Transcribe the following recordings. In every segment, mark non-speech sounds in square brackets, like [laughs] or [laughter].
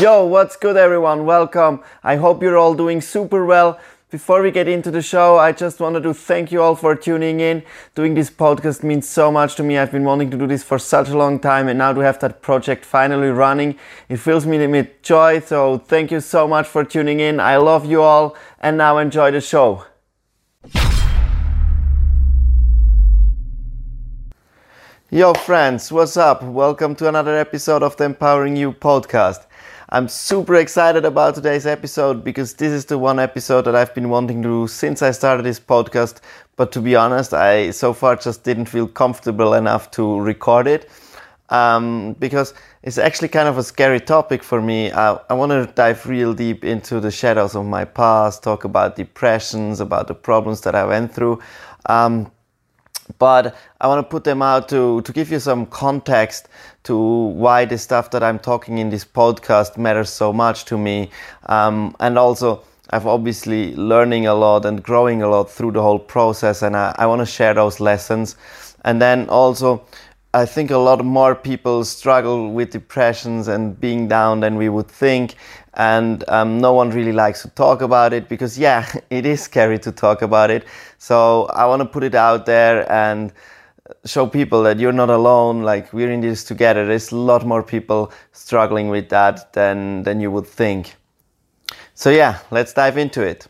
Yo, what's good, everyone? Welcome. I hope you're all doing super well. Before we get into the show, I just wanted to thank you all for tuning in. Doing this podcast means so much to me. I've been wanting to do this for such a long time, and now to have that project finally running, it fills me with joy. So, thank you so much for tuning in. I love you all, and now enjoy the show. Yo, friends, what's up? Welcome to another episode of the Empowering You podcast. I'm super excited about today's episode because this is the one episode that I've been wanting to do since I started this podcast. But to be honest, I so far just didn't feel comfortable enough to record it um, because it's actually kind of a scary topic for me. I, I want to dive real deep into the shadows of my past, talk about depressions, about the problems that I went through. Um, but I want to put them out to, to give you some context to why the stuff that I'm talking in this podcast matters so much to me. Um, and also, I've obviously learning a lot and growing a lot through the whole process, and I, I want to share those lessons. And then also, I think a lot more people struggle with depressions and being down than we would think. And um, no one really likes to talk about it because, yeah, [laughs] it is scary to talk about it. So I want to put it out there and show people that you're not alone. Like we're in this together. There's a lot more people struggling with that than, than you would think. So, yeah, let's dive into it.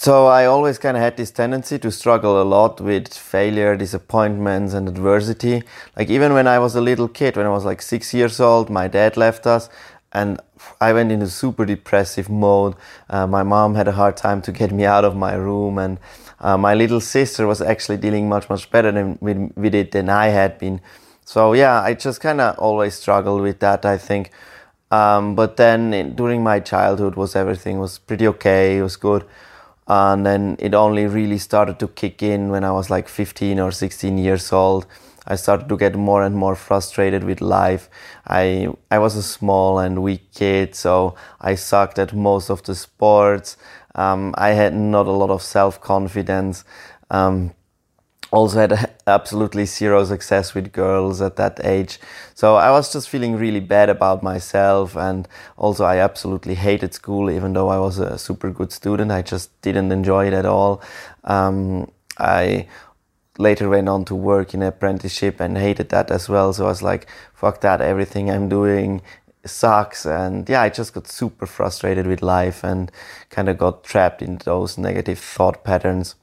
So I always kind of had this tendency to struggle a lot with failure, disappointments, and adversity. Like even when I was a little kid, when I was like six years old, my dad left us, and I went into super depressive mode. Uh, my mom had a hard time to get me out of my room, and uh, my little sister was actually dealing much much better than, with, with it than I had been. So yeah, I just kind of always struggled with that. I think. Um, but then in, during my childhood was everything was pretty okay. It was good and then it only really started to kick in when I was like 15 or 16 years old. I started to get more and more frustrated with life. I I was a small and weak kid, so I sucked at most of the sports. Um, I had not a lot of self confidence. Um, also had [laughs] absolutely zero success with girls at that age. So I was just feeling really bad about myself. And also, I absolutely hated school, even though I was a super good student. I just didn't enjoy it at all. Um, I later went on to work in apprenticeship and hated that as well. So I was like, fuck that, everything I'm doing sucks. And yeah, I just got super frustrated with life and kind of got trapped in those negative thought patterns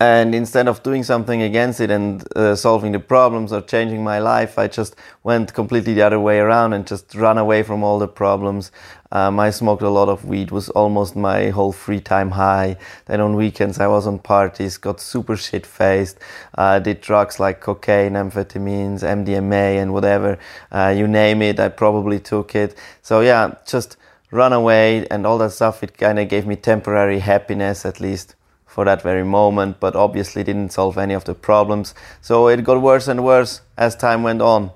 and instead of doing something against it and uh, solving the problems or changing my life i just went completely the other way around and just ran away from all the problems um, i smoked a lot of weed was almost my whole free time high then on weekends i was on parties got super shit faced uh, did drugs like cocaine amphetamines mdma and whatever uh, you name it i probably took it so yeah just run away and all that stuff it kind of gave me temporary happiness at least for that very moment, but obviously didn't solve any of the problems. So it got worse and worse as time went on.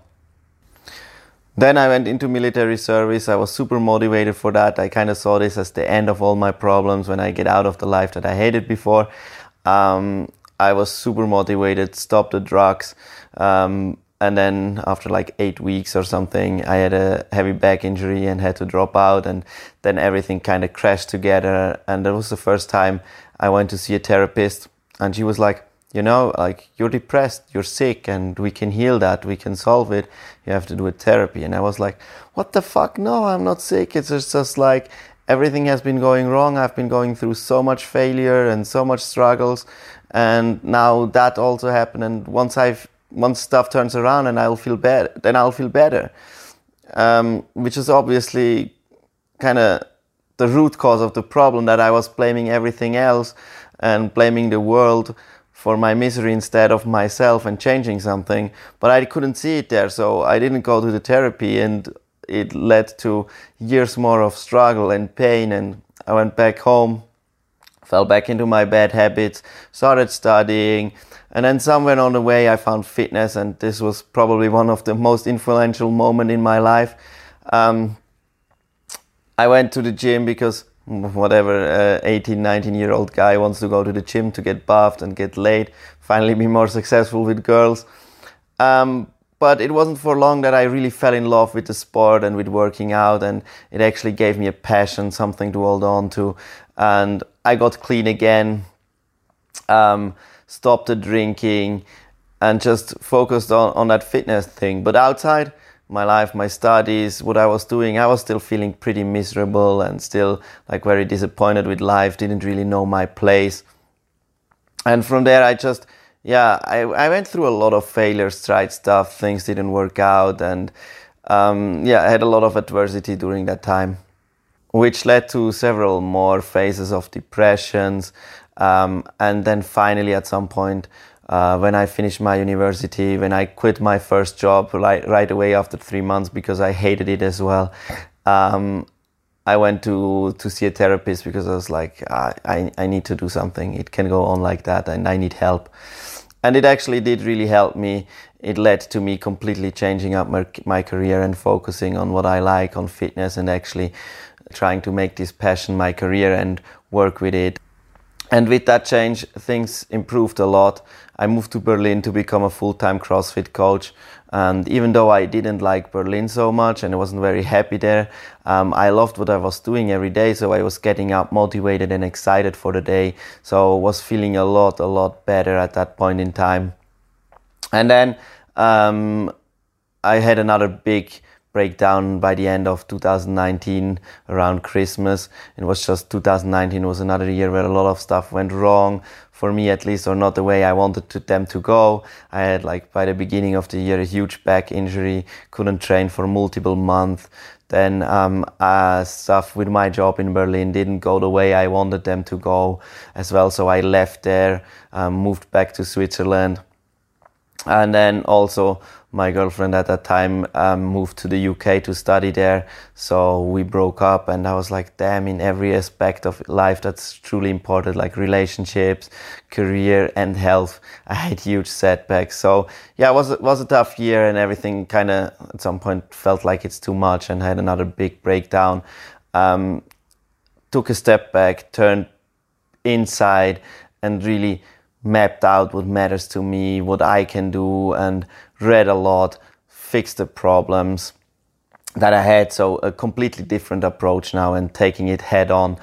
Then I went into military service. I was super motivated for that. I kind of saw this as the end of all my problems when I get out of the life that I hated before. Um, I was super motivated, stopped the drugs. Um, and then after like eight weeks or something, I had a heavy back injury and had to drop out. And then everything kind of crashed together. And that was the first time I went to see a therapist and she was like, you know, like you're depressed, you're sick, and we can heal that, we can solve it. You have to do a therapy. And I was like, what the fuck? No, I'm not sick. It's just, like everything has been going wrong. I've been going through so much failure and so much struggles. And now that also happened. And once I've, once stuff turns around and I'll feel better, then I'll feel better. Um, which is obviously kind of the root cause of the problem that I was blaming everything else and blaming the world for my misery instead of myself and changing something. But I couldn't see it there, so I didn't go to the therapy, and it led to years more of struggle and pain. And I went back home, fell back into my bad habits, started studying. And then somewhere on the way, I found fitness, and this was probably one of the most influential moments in my life. Um, I went to the gym because whatever uh, 18 19 year old guy wants to go to the gym to get buffed and get laid finally be more successful with girls um, but it wasn't for long that I really fell in love with the sport and with working out, and it actually gave me a passion, something to hold on to. And I got clean again, um, stopped the drinking, and just focused on, on that fitness thing. But outside my life, my studies, what I was doing, I was still feeling pretty miserable and still like very disappointed with life, didn't really know my place. And from there, I just yeah, I, I went through a lot of failures, tried stuff, things didn't work out, and um, yeah, I had a lot of adversity during that time, which led to several more phases of depressions. Um, and then finally, at some point, uh, when I finished my university, when I quit my first job right, right away after three months because I hated it as well, um, I went to, to see a therapist because I was like, I, I, I need to do something. It can go on like that, and I need help and it actually did really help me. It led to me completely changing up my, my career and focusing on what I like, on fitness, and actually trying to make this passion my career and work with it. And with that change, things improved a lot. I moved to Berlin to become a full time CrossFit coach. And even though I didn't like Berlin so much and I wasn't very happy there, um, I loved what I was doing every day. So I was getting up motivated and excited for the day. So I was feeling a lot, a lot better at that point in time. And then um, I had another big breakdown by the end of 2019 around Christmas. It was just 2019 was another year where a lot of stuff went wrong for me at least, or not the way I wanted to, them to go. I had like by the beginning of the year a huge back injury, couldn't train for multiple months. Then um, uh, stuff with my job in Berlin didn't go the way I wanted them to go as well. So I left there, um, moved back to Switzerland, and then also my girlfriend at that time um, moved to the UK to study there. So we broke up, and I was like, damn, in every aspect of life that's truly important, like relationships, career, and health, I had huge setbacks. So yeah, it was, it was a tough year, and everything kind of at some point felt like it's too much, and had another big breakdown. Um, took a step back, turned inside, and really mapped out what matters to me, what I can do, and read a lot, fixed the problems that I had. So a completely different approach now and taking it head on.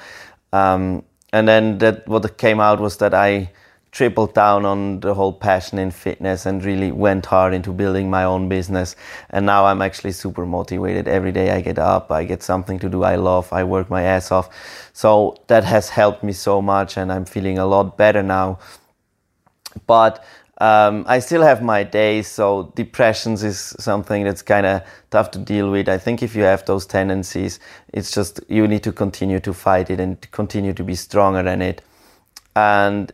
Um, and then that what came out was that I tripled down on the whole passion in fitness and really went hard into building my own business. And now I'm actually super motivated. Every day I get up, I get something to do I love, I work my ass off. So that has helped me so much and I'm feeling a lot better now but um, I still have my days, so depressions is something that's kind of tough to deal with. I think if you have those tendencies, it's just you need to continue to fight it and continue to be stronger than it. And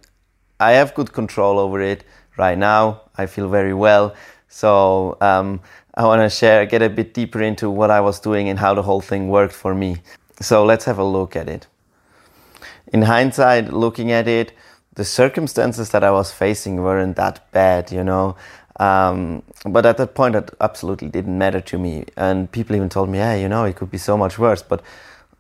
I have good control over it right now. I feel very well. So um, I want to share, get a bit deeper into what I was doing and how the whole thing worked for me. So let's have a look at it. In hindsight, looking at it, the circumstances that I was facing weren't that bad, you know. Um, but at that point, it absolutely didn't matter to me. And people even told me, hey, you know, it could be so much worse." But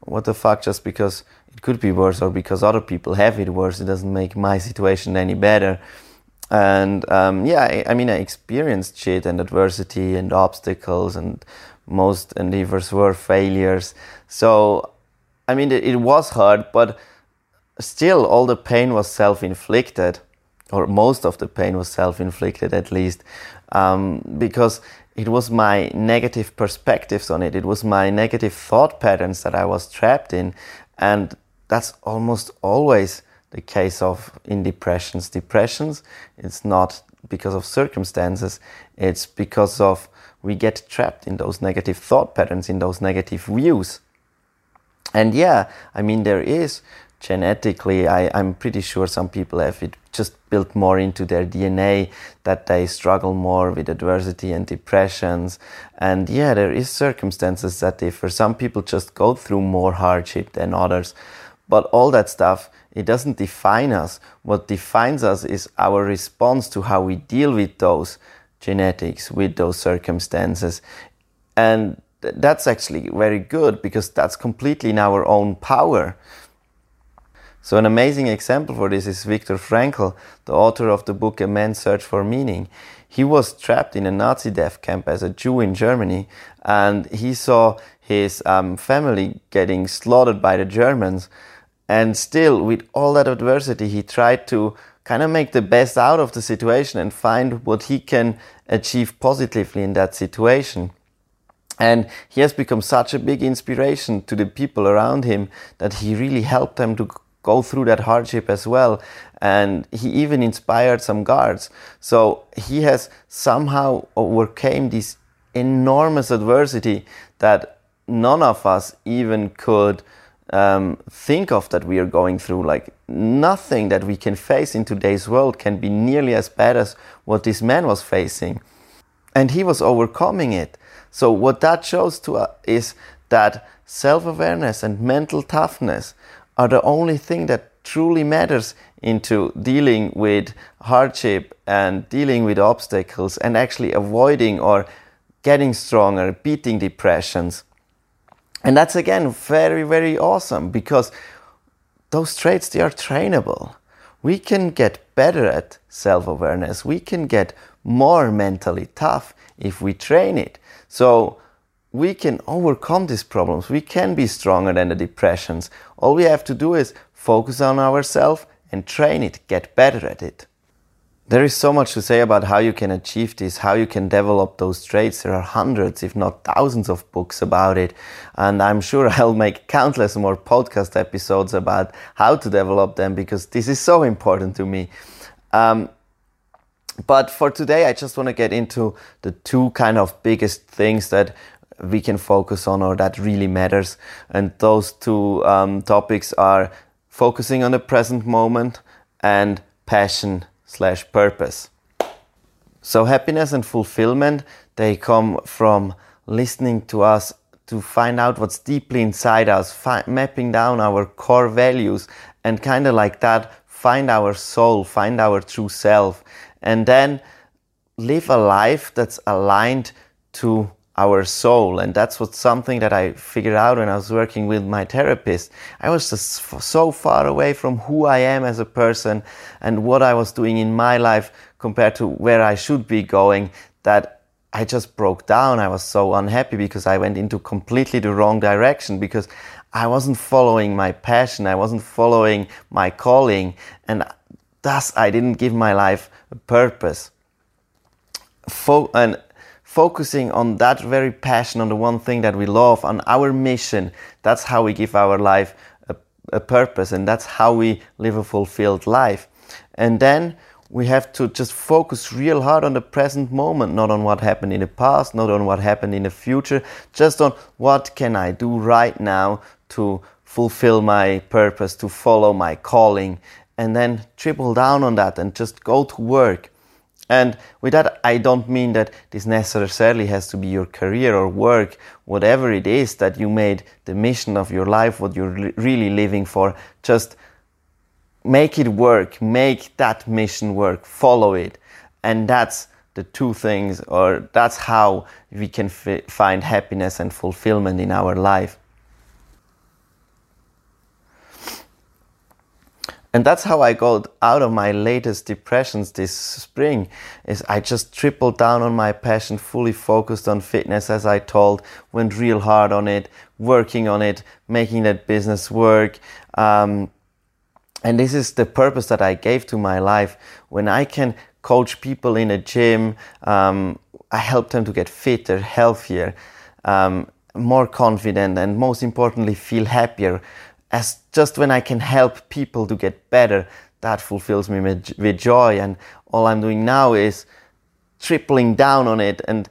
what the fuck? Just because it could be worse, or because other people have it worse, it doesn't make my situation any better. And um, yeah, I, I mean, I experienced shit and adversity and obstacles, and most endeavors were failures. So, I mean, it, it was hard, but still all the pain was self-inflicted or most of the pain was self-inflicted at least um, because it was my negative perspectives on it. It was my negative thought patterns that i was trapped in and that's almost always the case of in depressions. Depressions it's not because of circumstances it's because of we get trapped in those negative thought patterns in those negative views. And yeah i mean there is genetically, I, I'm pretty sure some people have it just built more into their DNA that they struggle more with adversity and depressions. And yeah, there is circumstances that differ. Some people just go through more hardship than others. But all that stuff, it doesn't define us. What defines us is our response to how we deal with those genetics, with those circumstances. And that's actually very good because that's completely in our own power. So, an amazing example for this is Viktor Frankl, the author of the book A Man's Search for Meaning. he was trapped in a Nazi death camp as a Jew in Germany, and he saw his um, family getting slaughtered by the Germans. And still, with all that adversity, he tried to kind of make the best out of the situation and find what he can achieve positively in that situation. And he has become such a big inspiration to the people around him that he really helped them to go through that hardship as well. And he even inspired some guards. So he has somehow overcame this enormous adversity that none of us even could um, think of that we are going through. Like nothing that we can face in today's world can be nearly as bad as what this man was facing. And he was overcoming it. So, what that shows to us is that self awareness and mental toughness are the only thing that truly matters into dealing with hardship and dealing with obstacles and actually avoiding or getting stronger, beating depressions. And that's again very, very awesome because those traits, they are trainable. We can get better at self awareness. We can get more mentally tough if we train it. So we can overcome these problems. We can be stronger than the depressions. All we have to do is focus on ourselves and train it, get better at it. There is so much to say about how you can achieve this, how you can develop those traits. There are hundreds, if not thousands, of books about it. And I'm sure [laughs] I'll make countless more podcast episodes about how to develop them because this is so important to me. Um, but for today, I just want to get into the two kind of biggest things that we can focus on or that really matters. And those two um, topics are focusing on the present moment and passion slash purpose. So happiness and fulfillment, they come from listening to us to find out what's deeply inside us, fi- mapping down our core values and kind of like that find our soul, find our true self and then live a life that's aligned to our soul. And that's what something that I figured out when I was working with my therapist. I was just so far away from who I am as a person and what I was doing in my life compared to where I should be going that I just broke down. I was so unhappy because I went into completely the wrong direction because I wasn't following my passion. I wasn't following my calling. And thus I didn't give my life a purpose. Fo- and focusing on that very passion, on the one thing that we love, on our mission, that's how we give our life a, a purpose and that's how we live a fulfilled life. And then we have to just focus real hard on the present moment, not on what happened in the past, not on what happened in the future, just on what can I do right now to fulfill my purpose, to follow my calling, and then triple down on that and just go to work. And with that, I don't mean that this necessarily has to be your career or work, whatever it is that you made the mission of your life, what you're really living for. Just make it work, make that mission work, follow it. And that's the two things, or that's how we can f- find happiness and fulfillment in our life. And that's how i got out of my latest depressions this spring is i just tripled down on my passion fully focused on fitness as i told went real hard on it working on it making that business work. Um, and this is the purpose that i gave to my life. When i can coach people in a gym um, i help them to get fitter healthier um, more confident and most importantly feel happier as just when I can help people to get better, that fulfills me with, joy. And all I'm doing now is tripling down on it and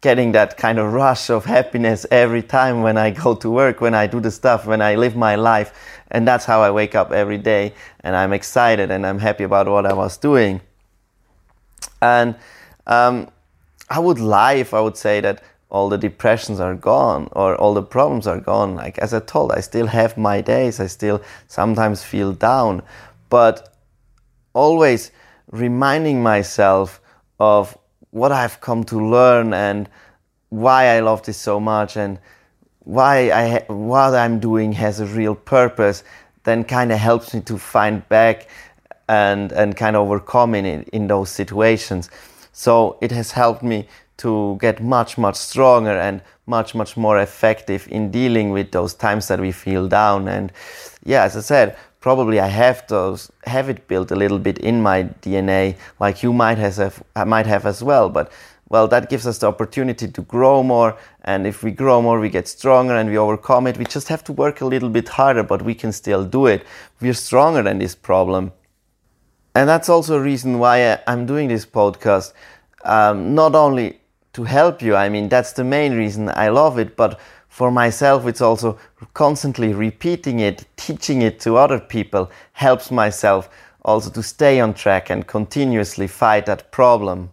getting that kind of rush of happiness every time when I go to work, when I do the stuff, when I live my life. And that's how I wake up every day. And I'm excited and I'm happy about what I was doing. And um, I would lie if I would say that all the depressions are gone or all the problems are gone. Like as I told, I still have my days. I still sometimes feel down, but always reminding myself of what I've come to learn and why I love this so much and why I ha- what I'm doing has a real purpose. Then kind of helps me to find back and and kind of overcome in in those situations. So it has helped me to get much, much stronger and much, much more effective in dealing with those times that we feel down. And yeah, as I said, probably I have those, have it built a little bit in my DNA, like you might have, might have as well. But well, that gives us the opportunity to grow more. And if we grow more, we get stronger and we overcome it. We just have to work a little bit harder, but we can still do it. We're stronger than this problem. And that's also a reason why I'm doing this podcast. Um, not only to help you, I mean, that's the main reason I love it, but for myself, it's also constantly repeating it, teaching it to other people helps myself also to stay on track and continuously fight that problem.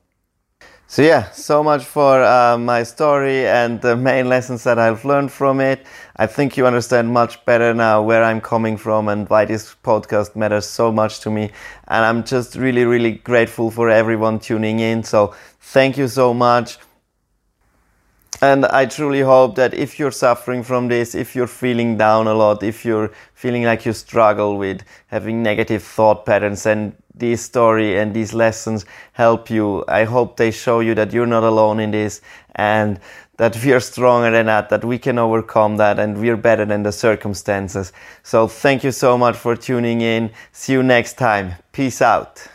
So yeah, so much for uh, my story and the main lessons that I've learned from it. I think you understand much better now where I'm coming from and why this podcast matters so much to me. And I'm just really, really grateful for everyone tuning in. So thank you so much. And I truly hope that if you're suffering from this, if you're feeling down a lot, if you're feeling like you struggle with having negative thought patterns and this story and these lessons help you. I hope they show you that you're not alone in this and that we are stronger than that, that we can overcome that and we're better than the circumstances. So thank you so much for tuning in. See you next time. Peace out.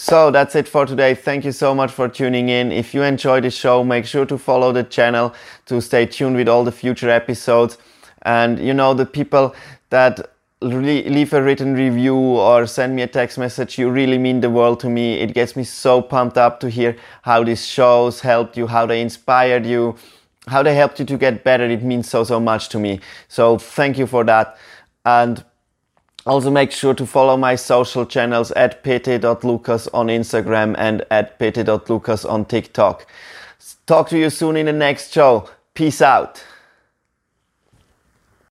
So that's it for today. Thank you so much for tuning in. If you enjoyed the show, make sure to follow the channel to stay tuned with all the future episodes. And you know, the people that leave a written review or send me a text message. You really mean the world to me. It gets me so pumped up to hear how these shows helped you, how they inspired you, how they helped you to get better. It means so, so much to me. So thank you for that. And also make sure to follow my social channels at pt.lucas on Instagram and at pt.lucas on TikTok. Talk to you soon in the next show. Peace out.